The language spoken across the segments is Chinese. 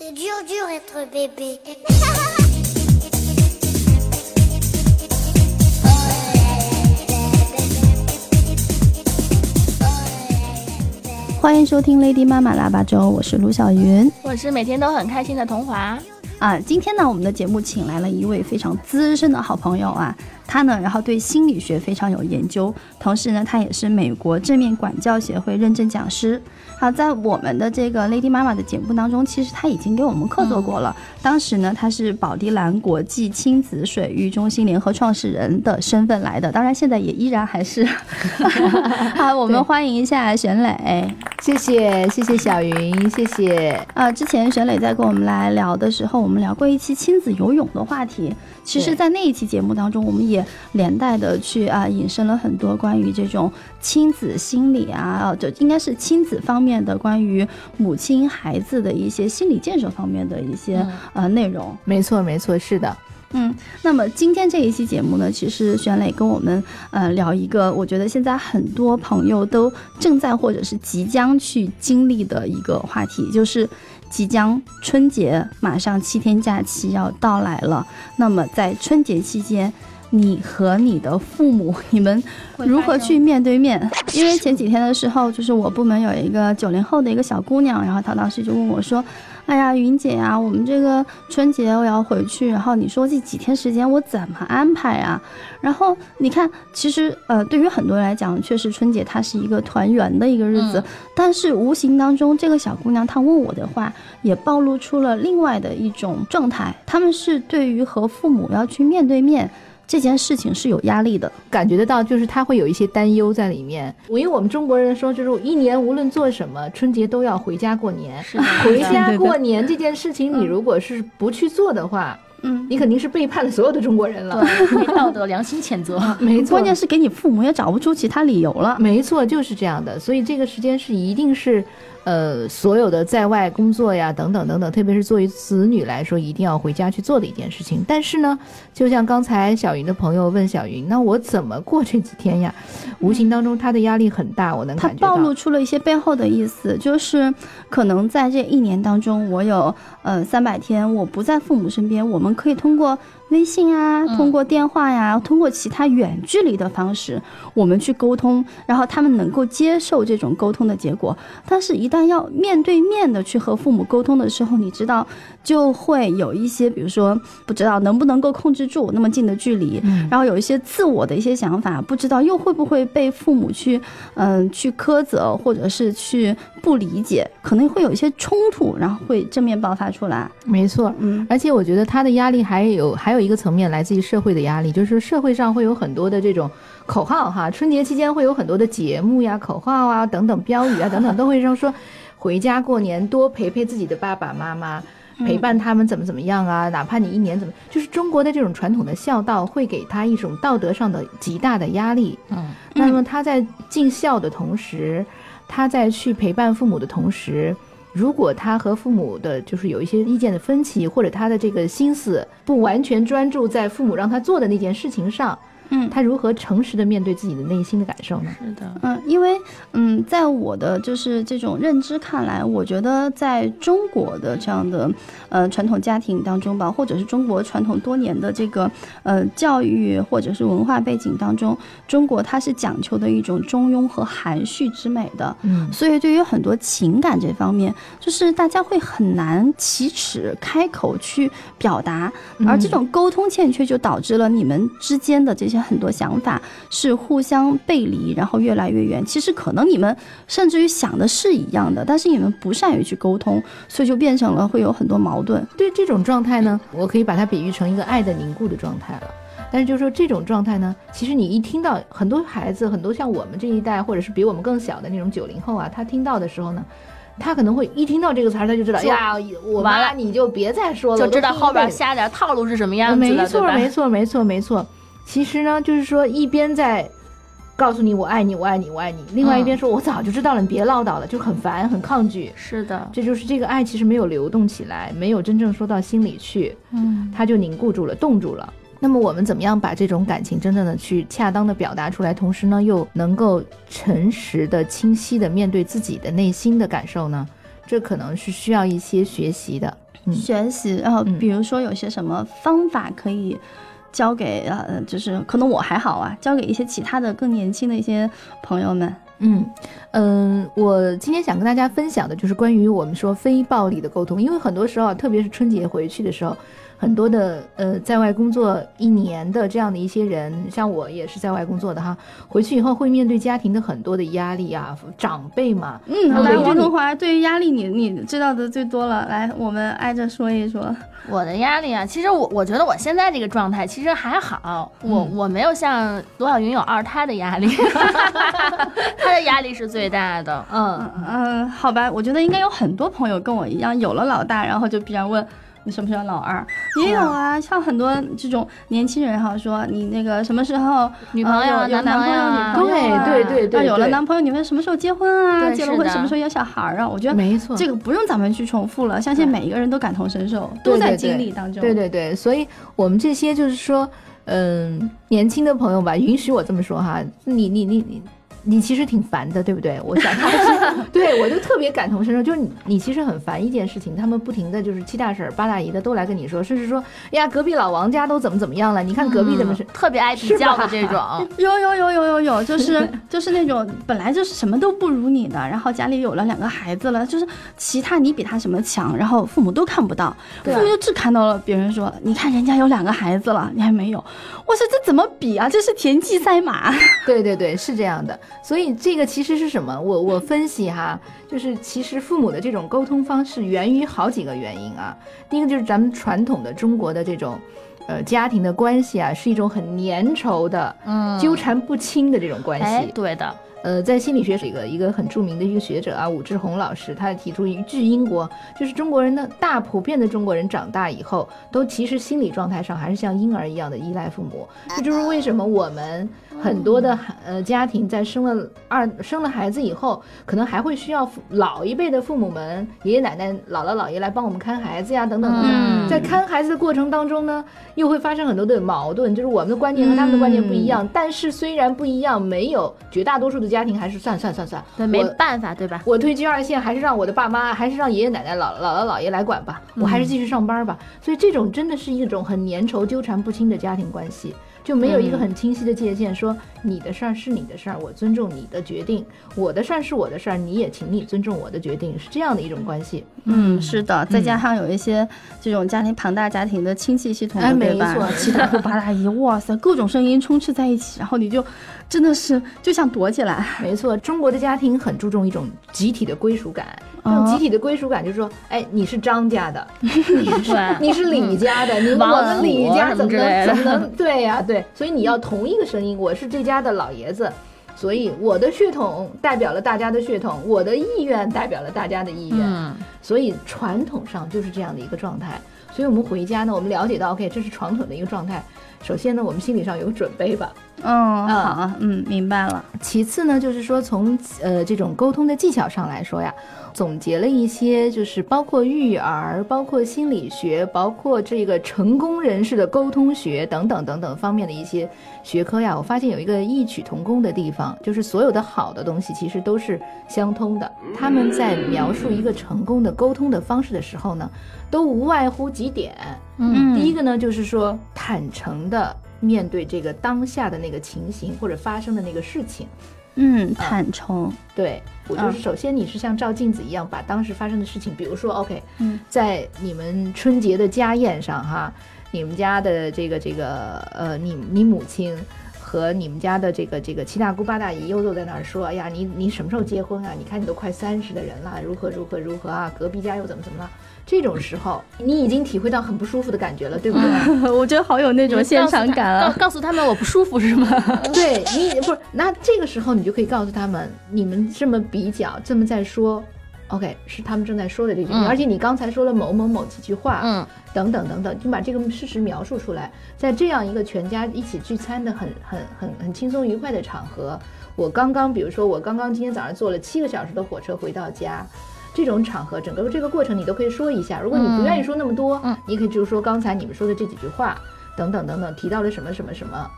C'est dur, dur être bébé. 欢迎收听 Lady 妈妈腊八粥，我是卢小云我是每天都很开心的童华。啊。今天呢，我们的节目请来了一位非常资深的好朋友啊，他呢，然后对心理学非常有研究，同时呢，他也是美国正面管教协会认证讲师。好，在我们的这个 Lady 妈妈的节目当中，其实他已经给我们客座过了。当时呢，他是宝迪兰国际亲子水域中心联合创始人的身份来的，当然现在也依然还是。好，我们欢迎一下玄磊。谢谢谢谢小云，谢谢。啊，之前玄磊在跟我们来聊的时候，我们聊过一期亲子游泳的话题。其实，在那一期节目当中，我们也连带的去啊引申了很多关于这种亲子心理啊，啊就应该是亲子方面的关于母亲孩子的一些心理建设方面的一些、呃内容。没错没错，是的，嗯，那么今天这一期节目呢，其实玄磊跟我们呃聊一个，我觉得现在很多朋友都正在或者是即将去经历的一个话题，就是即将春节马上七天假期要到来了。那么在春节期间，你和你的父母，你们如何去面对面？因为前几天的时候，就是我部门有一个九零后的一个小姑娘，然后她当时就问我说。哎呀，云姐呀、我们这个春节我要回去，然后你说这几天时间我怎么安排啊？然后你看，其实呃，对于很多人来讲，确实春节它是一个团圆的一个日子，但是无形当中，这个小姑娘她问我的话，也暴露出了另外的一种状态，他们是对于和父母要去面对面这件事情是有压力的。感觉得到，就是他会有一些担忧在里面。因为我们中国人说，就是一年无论做什么，春节都要回家过年。是，回家过年这件事情，你嗯如果是不去做的话，嗯，你肯定是背叛了所有的中国人了。对，被道德良心谴责。没错，关键是给你父母也找不出其他理由了。没错，就是这样的。所以这个时间是一定是，呃，所有的在外工作呀，等等等等，特别是作为子女来说，一定要回家去做的一件事情。但是呢，就像刚才小云的朋友问小云，那我怎么过这几天呀？无形当中他的压力很大，我能它感觉到。暴露出了一些背后的意思，就是可能在这一年当中，我有呃三百天我不在父母身边，我们可以通过微信啊，嗯通过电话呀，通过其他远距离的方式，我们去沟通，然后他们能够接受这种沟通的结果。但是，一旦要面对面的去和父母沟通的时候，你知道就会有一些，比如说不知道能不能够控制住那么近的距离，嗯然后有一些自我的一些想法，不知道又会不会被父母去嗯、去苛责，或者是去不理解，可能会有一些冲突，然后会正面爆发出来。没错。嗯而且我觉得他的压力还有还有一个层面来自于社会的压力，就是社会上会有很多的这种口号哈，春节期间会有很多的节目呀、口号啊等等标语啊 等等，都会让说回家过年多陪陪自己的爸爸妈妈。陪伴他们怎么怎么样啊？哪怕你一年怎么，就是中国的这种传统的孝道，会给他一种道德上的极大的压力。嗯，那么他在尽孝的同时，他在去陪伴父母的同时，如果他和父母的就是有一些意见的分歧，或者他的这个心思不完全专注在父母让他做的那件事情上，嗯他如何诚实的面对自己的内心的感受呢？是的，嗯，因为嗯，在我的就是这种认知看来，我觉得在中国的这样的呃传统家庭当中吧，或者是中国传统多年的这个呃教育或者是文化背景当中，中国它是讲求的一种中庸和含蓄之美的。嗯，所以对于很多情感这方面，就是大家会很难启齿开口去表达，嗯而这种沟通欠缺，就导致了你们之间的这些很多想法是互相背离，然后越来越远。其实可能你们甚至于想的是一样的，但是你们不善于去沟通，所以就变成了会有很多矛盾。对这种状态呢，我可以把它比喻成一个爱的凝固的状态了。但是就是说这种状态呢，其实你一听到很多孩子，很多像我们这一代，或者是比我们更小的那种九零后啊，他听到的时候呢，他可能会一听到这个词儿，他就知道呀，我完了你就别再说了，就知道后边听一辈子下点套路是什么样子的，没错，没错，没错，没错。其实呢，就是说一边在告诉你我爱你，我爱你，我爱你，另外一边说、我早就知道了，你别唠叨了，就很烦，很抗拒。是的，这就是这个爱其实没有流动起来，没有真正说到心里去，嗯，它就凝固住了，冻住了。那么我们怎么样把这种感情真正的去恰当的表达出来，同时呢又能够诚实的、清晰的面对自己的内心的感受呢？这可能是需要一些学习的。嗯学习，然后嗯比如说有些什么方法可以交给呃，就是可能我还好啊，交给一些其他的更年轻的一些朋友们。嗯嗯，我今天想跟大家分享的就是关于我们说非暴力的沟通，因为很多时候啊，特别是春节回去的时候，很多的呃在外工作一年的这样的一些人，像我也是在外工作的哈，回去以后会面对家庭的很多的压力啊，长辈嘛，嗯，来，那围着你王东华，对于压力你你知道的最多了，来，我们挨着说一说。我的压力啊，其实我我觉得我现在这个状态其实还好，我嗯我没有像罗小云有二胎的压力，她的压力是最大的。嗯，嗯，好吧，我觉得应该有很多朋友跟我一样，有了老大，然后就必然问你什么时候老二。也有啊，像很多这种年轻人哈，说你那个什么时候女朋友男男朋友啊女朋友啊对对对对啊有了男朋友，你们什么时候结婚啊？结了婚什么时候有小孩啊？我觉得没错，这个不用咱们去重复了，相信每一个人都感同身受，都在经历当中。对对对，所以我们这些就是说，嗯，年轻的朋友吧，允许我这么说哈，你你你你。你其实挺烦的，对不对？我想他是，对我就特别感同身受。就是你，你其实很烦一件事情，他们不停的就是七大婶八大姨的都来跟你说，甚至说，哎呀，隔壁老王家都怎么怎么样了？你看隔壁怎么是？特别爱比较的这种，有有有有有有，就是 就是那种本来就是什么都不如你的，然后家里有了两个孩子了，就是其他你比他什么强，然后父母都看不到，啊父母就只看到了别人说，你看人家有两个孩子了，你还没有，我说这怎么比啊？这是田忌赛马。对对对，是这样的。所以这个其实是什么？我我分析哈，就是其实父母的这种沟通方式源于好几个原因啊。第一个就是咱们传统的中国的这种，呃，家庭的关系啊，是一种很粘稠的、嗯，纠缠不清的这种关哎系，。对的，呃，在心理学是一个一个很著名的一个学者啊，武志红老师，他提出一句英国，就是中国人的大普遍的中国人长大以后，都其实心理状态上还是像婴儿一样的依赖父母。这就是为什么我们很多的孩呃家庭在生了二生了孩子以后，可能还会需要父老一辈的父母们、爷爷奶奶、姥姥姥爷来帮我们看孩子呀，等等等等。嗯在看孩子的过程当中呢，又会发生很多的矛盾，就是我们的观念和他们的观念不一样。但是虽然不一样，没有绝大多数的家庭还是算算算算，对，没办法，对吧？我退居二线，还是让我的爸妈，还是让爷爷奶奶、姥姥姥姥爷来管吧，我还是继续上班吧。所以这种真的是一种很粘稠、纠缠不清的家庭关系，就没有一个很清晰的界限，说你的事儿是你的事儿，我尊重你的决定；我的事儿是我的事儿，你也请你尊重我的决定，是这样的一种关系。嗯，是的，再加上有一些这种家庭庞大家庭的亲戚系统的，哎对吧没错七大姑八大姨，哇塞，各种声音充斥在一起，然后你就真的是就想躲起来。没错，中国的家庭很注重一种集体的归属感。这种哦集体的归属感就是说，哎，你是张家的，你是，你是李家的，你王我们李家怎么能怎么能对呀、对，所以你要同一个声音，我是这家的老爷子，所以我的血统代表了大家的血统，我的意愿代表了大家的意愿，嗯，所以传统上就是这样的一个状态。所以我们回家呢，我们了解到，OK，这是传统的一个状态。首先呢，我们心理上有个准备吧。嗯，好，嗯，明白了。其次呢，就是说从呃这种沟通的技巧上来说呀，总结了一些，就是包括育儿、包括心理学、包括这个成功人士的沟通学等等等等方面的一些学科呀，我发现有一个异曲同工的地方，就是所有的好的东西其实都是相通的。他们在描述一个成功的沟通的方式的时候呢，都无外乎几点。嗯第一个呢，就是说坦诚的面对这个当下的那个情形或者发生的那个事情。嗯，坦诚。对我就嗯是首先你是像照镜子一样，把当时发生的事情，比如说 OK，嗯在你们春节的家宴上哈，你们家的这个这个呃，你你母亲。和你们家的这个这个七大姑八大姨又都在那儿说，哎呀，你你什么时候结婚啊？你看你都快三十的人了，如何如何如何啊？隔壁家又怎么怎么了？这种时候，你已经体会到很不舒服的感觉了，对不对？我觉得好有那种现场感啊。告告诉他们我不舒服是吗？对你不是，那这个时候你就可以告诉他们，你们这么比较，这么在说，OK，是他们正在说的这句，嗯而且你刚才说了某某某几句话，嗯，等等等等，你把这个事实描述出来，在这样一个全家一起聚餐的很很很很轻松愉快的场合，我刚刚比如说我刚刚今天早上坐了七个小时的火车回到家。这种场合，整个这个过程你都可以说一下。如果你不愿意说那么多，嗯你可以就是说刚才你们说的这几句话，等等等等，提到了什么什么什么。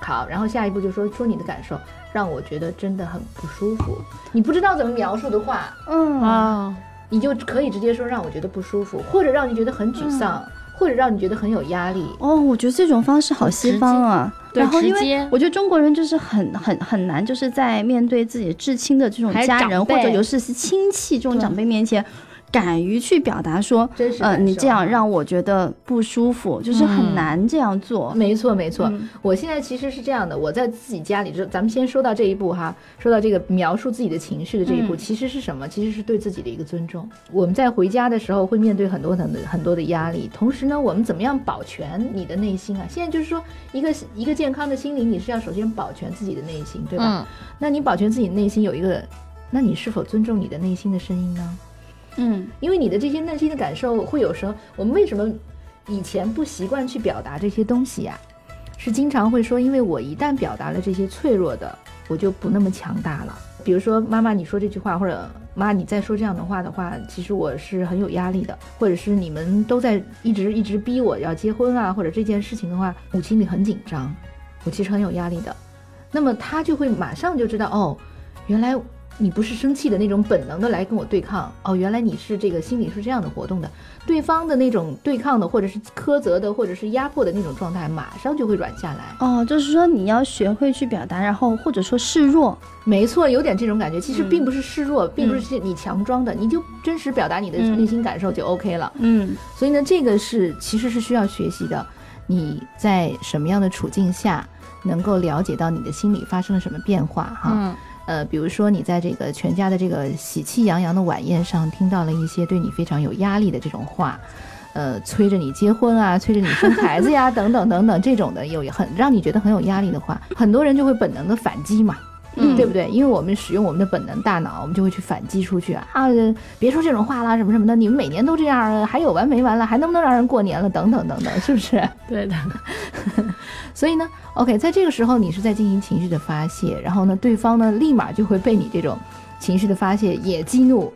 好，然后下一步就说说你的感受，让我觉得真的很不舒服。你不知道怎么描述的话，嗯，啊，你就可以直接说让我觉得不舒服，或者让你觉得很沮丧，或者让你觉得很有压力。哦，我觉得这种方式好西方啊。对然后因为直接我觉得中国人就是很很很难，就是在面对自己至亲的这种家人或者尤其是亲戚这种长辈面前。敢于去表达说，呃，真实感受你这样让我觉得不舒服，就是很嗯难这样做。没错，没错。嗯我现在其实是这样的，我在自己家里，就咱们先说到这一步哈，说到这个描述自己的情绪的这一步，嗯其实是什么？其实是对自己的一个尊重。我们在回家的时候会面对很多很多很多的压力，同时呢，我们怎么样保全你的内心啊？现在就是说，一个一个健康的心灵，你是要首先保全自己的内心，对吧？嗯，那你保全自己内心有一个，那你是否尊重你的内心的声音呢？嗯因为你的这些内心的感受，会有时候我们为什么以前不习惯去表达这些东西呀、是经常会说，因为我一旦表达了这些脆弱的，我就不那么强大了。比如说，妈妈你说这句话，或者妈你再说这样的话的话，其实我是很有压力的，或者是你们都在一直一直逼我要结婚啊，或者这件事情的话，我心里很紧张，我其实很有压力的。那么他就会马上就知道，哦，原来你不是生气的那种本能的来跟我对抗，哦，原来你是这个心理是这样的活动的，对方的那种对抗的，或者是苛责的，或者是压迫的那种状态，马上就会软下来。哦，就是说你要学会去表达，然后或者说示弱。没错，有点这种感觉。其实嗯并不是示弱，并不是你强装的，你就真实表达你的嗯内心感受就 OK 了。嗯所以呢，这个是其实是需要学习的。你在什么样的处境下能够了解到你的心理发生了什么变化？哈，嗯呃，比如说你在这个全家的这个喜气洋洋的晚宴上，听到了一些对你非常有压力的这种话，呃，催着你结婚啊，催着你生孩子呀，等等等等，这种的有很让你觉得很有压力的话，很多人就会本能的反击嘛。嗯对不对？因为我们使用我们的本能大脑，我们就会去反击出去啊，呃别说这种话啦，什么什么的，你们每年都这样，还有完没完了？还能不能让人过年了？等等等等，是不是？对的，所以呢，OK，在这个时候你是在进行情绪的发泄，然后呢，对方呢立马就会被你这种情绪的发泄也激怒，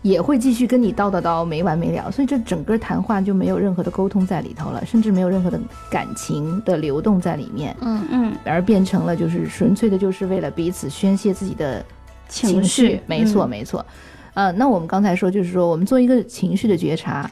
也会继续跟你叨叨叨没完没了，所以这整个谈话就没有任何的沟通在里头了，甚至没有任何的感情的流动在里面，嗯嗯，而变成了就是纯粹的就是为了彼此宣泄自己的情绪，没错，嗯没错。呃，那我们刚才说，就是说，我们做一个情绪的觉察，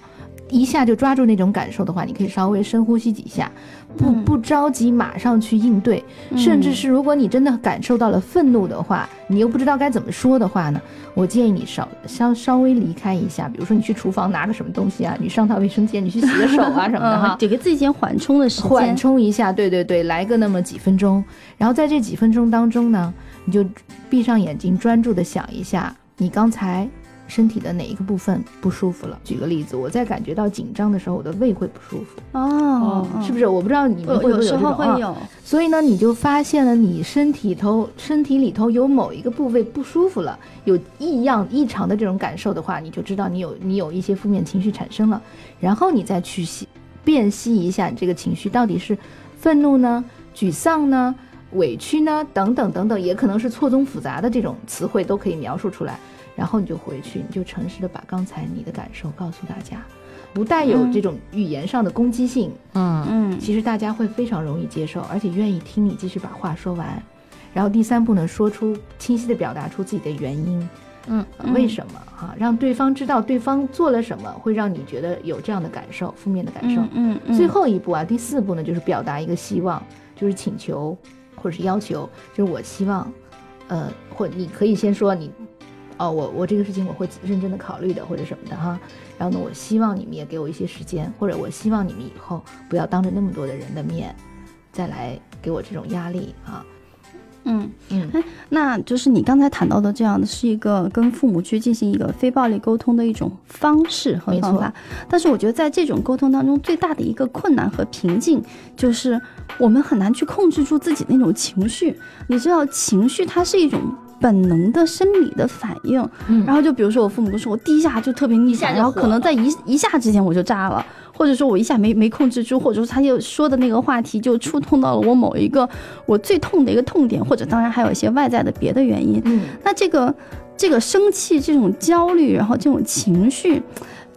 一下就抓住那种感受的话，你可以稍微深呼吸几下，不嗯。不着急马上去应对，甚至是如果你真的感受到了愤怒的话，你又不知道该怎么说的话呢，我建议你稍稍稍微离开一下，比如说你去厨房拿个什么东西啊，你上趟卫生间，你去洗个手啊什么的 哈。嗯，，给给自己缓冲的时间。缓。冲一下，对对对，来个那么几分钟，然后在这几分钟当中呢，你就闭上眼睛，专注的想一下，你刚才身体的哪一个部分不舒服了。举个例子，我在感觉到紧张的时候，我的胃会不舒服，哦，是不是？我不知道你们会不会有有时这种啊候会有，所以呢，你就发现了你身体头身体里头有某一个部位不舒服了，有异样异常的这种感受的话，你就知道你有你有一些负面情绪产生了，然后你再去析辨析一下你这个情绪到底是愤怒呢、沮丧呢、委屈呢等等等等，也可能是错综复杂的这种词汇都可以描述出来，然后你就回去，你就诚实的把刚才你的感受告诉大家，不带有这种语言上的攻击性。嗯嗯其实大家会非常容易接受，而且愿意听你继续把话说完。然后第三步呢，说出清晰的表达出自己的原因，嗯呃为什么哈、让对方知道对方做了什么会让你觉得有这样的感受，负面的感受。嗯嗯嗯，最后一步啊，第四步呢，就是表达一个希望，就是请求或者是要求，就是我希望，呃，或你可以先说你，哦，我我这个事情我会认真的考虑的，或者什么的哈。然后呢，我希望你们也给我一些时间，或者我希望你们以后不要当着那么多的人的面，再来给我这种压力啊。嗯。嗯哎那就是你刚才谈到的这样的是一个跟父母去进行一个非暴力沟通的一种方式和方法，但是我觉得在这种沟通当中，最大的一个困难和瓶颈就是我们很难去控制住自己那种情绪。你知道，情绪它是一种本能的生理的反应，嗯然后就比如说我父母都说我第一下就特别逆反，然后可能在一一下之间我就炸了，或者说我一下没没控制住，或者说他就说的那个话题就触痛到了我某一个我最痛的一个痛点，或者当然还有一些外在的别的原因。嗯那这个这个生气、这种焦虑，然后这种情绪，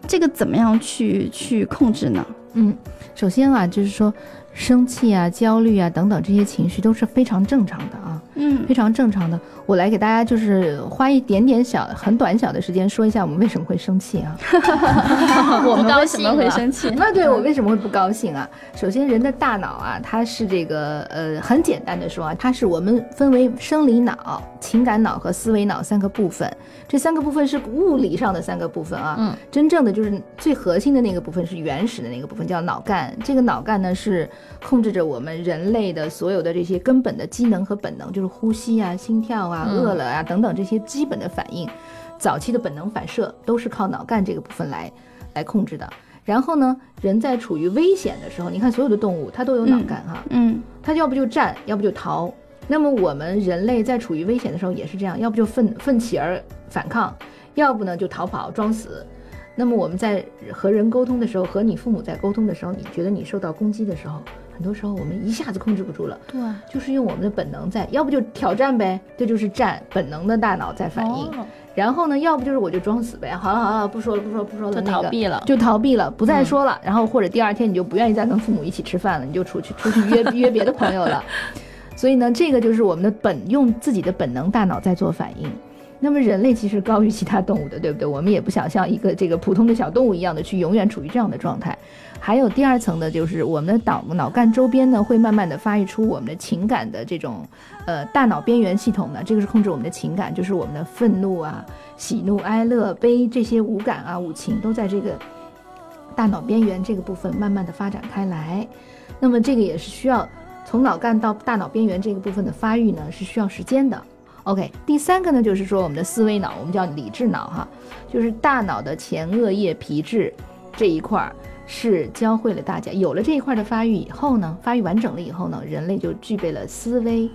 这个怎么样去去控制呢？嗯，首先啊，就是说生气啊、焦虑啊等等这些情绪都是非常正常的啊。嗯非常正常的。我来给大家就是花一点点小很短小的时间说一下我们为什么会生气啊？我们高为什么会生气？那对我为什么会不高兴啊？首先，人的大脑啊，它是这个呃，很简单的说啊，它是我们分为生理脑、情感脑和思维脑三个部分。这三个部分是物理上的三个部分啊。嗯，真正的就是最核心的那个部分是原始的那个部分，叫脑干。这个脑干呢是控制着我们人类的所有的这些根本的机能和本能，就是呼吸啊、心跳啊、嗯饿了啊等等这些基本的反应。早期的本能反射都是靠脑干这个部分来来控制的。然后呢，人在处于危险的时候，你看所有的动物它都有脑干哈，嗯它要不就战，要不就逃。那么我们人类在处于危险的时候也是这样，要不就奋奋起而反抗，要不呢就逃跑装死。那么我们在和人沟通的时候，和你父母在沟通的时候，你觉得你受到攻击的时候，很多时候我们一下子控制不住了，对，就是用我们的本能在，要不就挑战呗，这就是战，本能的大脑在反应。哦然后呢，要不就是我就装死呗，好了好了，不说了不说了不说了，就逃避了。就逃避了，不再说了。然后或者第二天你就不愿意再跟父母一起吃饭了，你就出去出去约约别的朋友了。所以呢，这个就是我们的本用自己的本能大脑在做反应。那么人类其实高于其他动物的，对不对？我们也不想像一个这个普通的小动物一样的去永远处于这样的状态。还有第二层呢，就是我们的脑脑干周边呢，会慢慢的发育出我们的情感的这种，呃，大脑边缘系统呢，这个是控制我们的情感，就是我们的愤怒啊、喜怒哀乐悲这些五感啊、五情都在这个大脑边缘这个部分慢慢的发展开来。那么这个也是需要从脑干到大脑边缘这个部分的发育呢，是需要时间的。OK，第三个呢，就是说我们的思维脑，我们叫理智脑哈，就是大脑的前额叶皮质这一块儿是教会了大家，有了这一块的发育以后呢，发育完整了以后呢，人类就具备了思维、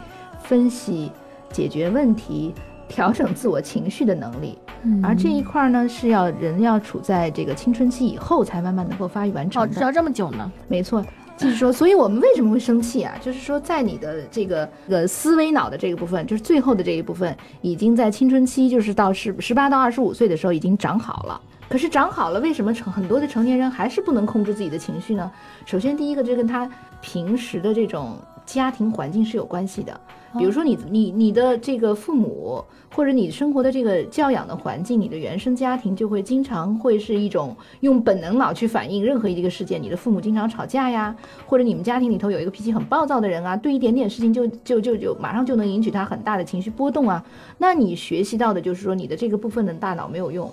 分析、解决问题、调整自我情绪的能力。而这一块呢，是要人要处在这个青春期以后才慢慢能够发育完成哦，的。知道这么久呢？没错，就是说，所以我们为什么会生气啊？就是说，在你的这个呃思维脑的这个部分，就是最后的这一部分，已经在青春期，就是到十十八到二十五岁的时候已经长好了。可是长好了，为什么成很多的成年人还是不能控制自己的情绪呢？首先，第一个，就跟他平时的这种家庭环境是有关系的。比如说你你你的这个父母，或者你生活的这个教养的环境，你的原生家庭就会经常会是一种用本能脑去反映任何一个事件。你的父母经常吵架呀，或者你们家庭里头有一个脾气很暴躁的人啊，对一点点事情就就就就马上就能引起他很大的情绪波动啊。那你学习到的就是说你的这个部分的大脑没有用。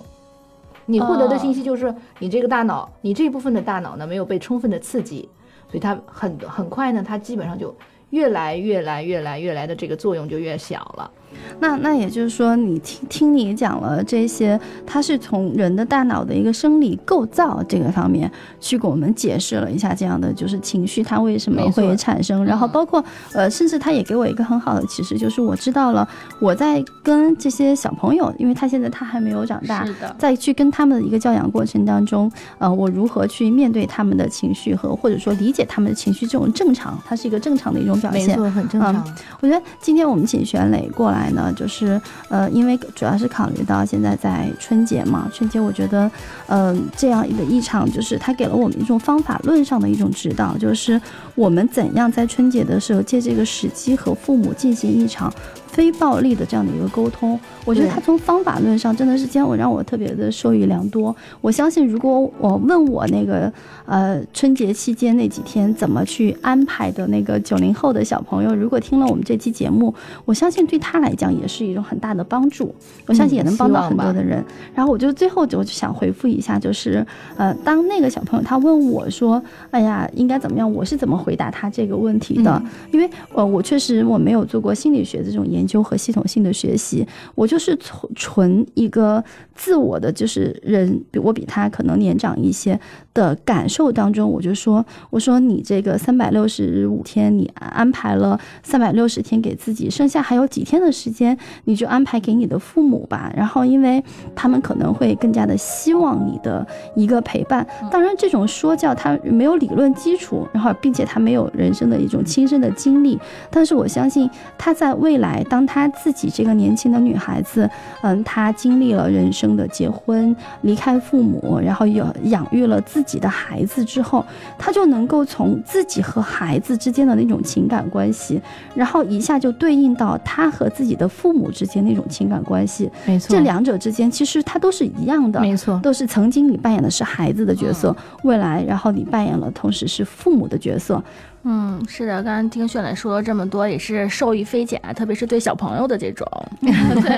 你获得的信息就是你这个大脑，你这部分的大脑呢没有被充分的刺激，所以它很很快呢，它基本上就越来越来越来越来的这个作用就越小了。那那也就是说，你听听你讲了这些，它是从人的大脑的一个生理构造这个方面去给我们解释了一下这样的就是情绪它为什么会产生，然后嗯。包括呃，甚至他也给我一个很好的启示，就是我知道了我在跟这些小朋友，因为他现在他还没有长大，是的，在去跟他们的一个教养过程当中，呃，我如何去面对他们的情绪和或者说理解他们的情绪，这种正常，它是一个正常的一种表现。错，很正。常。我觉得今天我们请玄磊过来来呢，就是呃，因为主要是考虑到现在在春节嘛，春节我觉得，嗯、这样一个一场就是它给了我们一种方法论上的一种指导，就是我们怎样在春节的时候借这个时机和父母进行一场非暴力的这样的一个沟通。我觉得他从方法论上真的是今天我让我特别的受益良多。我相信，如果我问我那个呃春节期间那几天怎么去安排的那个九零后的小朋友，如果听了我们这期节目，我相信对他来讲也是一种很大的帮助。我相信也能帮到很多的人。然后我就最后就想回复一下，就是呃，当那个小朋友他问我说：“哎呀，应该怎么样？”我是怎么回答他这个问题的？因为呃，我确实我没有做过心理学这种研究和系统性的学习，我就是纯纯一个自我的，就是人比我比他可能年长一些的感受当中，我就说，我说你这个三百六十五天，你安排了三百六十天给自己，剩下还有几天的时间，你就安排给你的父母吧。然后，因为他们可能会更加的希望你的一个陪伴。当然，这种说教他没有理论基础，然后并且他没有人生的一种亲身的经历，但是我相信他在未来当她自己这个年轻的女孩子，嗯，她经历了人生的结婚、离开父母，然后有养育了自己的孩子之后，她就能够从自己和孩子之间的那种情感关系，然后一下就对应到她和自己的父母之间那种情感关系。没错，这两者之间其实它都是一样的，没错，都是曾经你扮演的是孩子的角色，未来然后你扮演了同时是父母的角色。嗯，是的，刚刚听炫磊说了这么多，也是受益匪浅，特别是对小朋友的这种，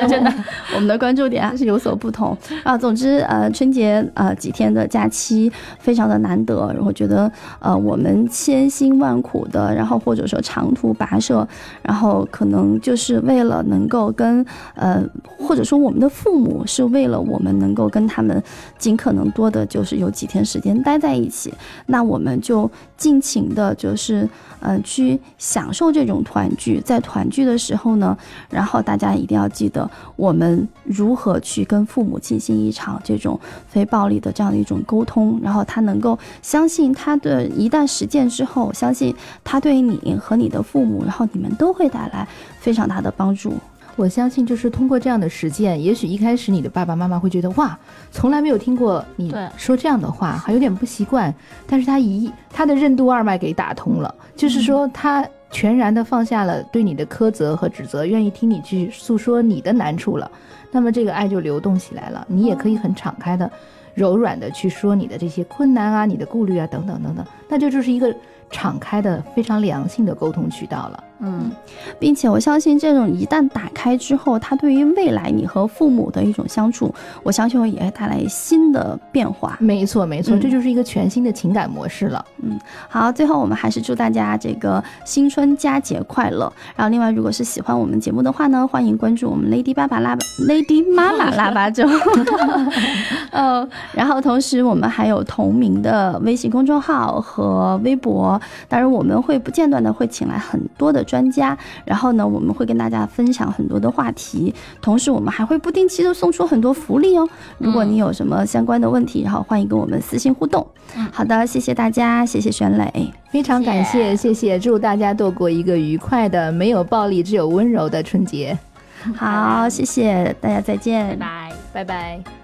真的，我们的关注点还是有所不同啊。总之，呃，春节呃几天的假期非常的难得，我觉得呃我们千辛万苦的，然后或者说长途跋涉，然后可能就是为了能够跟呃或者说我们的父母是为了我们能够跟他们尽可能多的，就是有几天时间待在一起，那我们就尽情的，就是。是，呃，去享受这种团聚。在团聚的时候呢，然后大家一定要记得，我们如何去跟父母进行一场这种非暴力的这样的一种沟通，然后他能够相信他的，一旦实践之后，相信他对你和你的父母，然后你们都会带来非常大的帮助。我相信，就是通过这样的实践，也许一开始你的爸爸妈妈会觉得哇，从来没有听过你说这样的话，还有点不习惯。但是他一他的任督二脉给打通了，就是说他全然的放下了对你的苛责和指责，愿意听你去诉说你的难处了。那么这个爱就流动起来了，你也可以很敞开的、柔软的去说你的这些困难啊、你的顾虑啊等等等等，那就就是一个敞开的、非常良性的沟通渠道了。嗯，并且我相信，这种一旦打开之后，它对于未来你和父母的一种相处，我相信会也会带来新的变化。没错，没错，这就是一个全新的情感模式了。嗯，好，最后我们还是祝大家这个新春佳节快乐。然后，另外，如果是喜欢我们节目的话呢，欢迎关注我们 Lady 爸爸拉巴 Lady 妈妈腊八粥。呃，然后同时我们还有同名的微信公众号和微博，当然我们会不间断的会请来很多的。专家，然后呢，我们会跟大家分享很多的话题，同时我们还会不定期的送出很多福利哦。如果你有什么相关的问题，然后欢迎跟我们私信互动。好的，谢谢大家，谢谢玄磊，非常感谢，谢谢，祝大家度过一个愉快的、没有暴力、只有温柔的春节。好，谢谢大家，再见，拜拜，拜拜。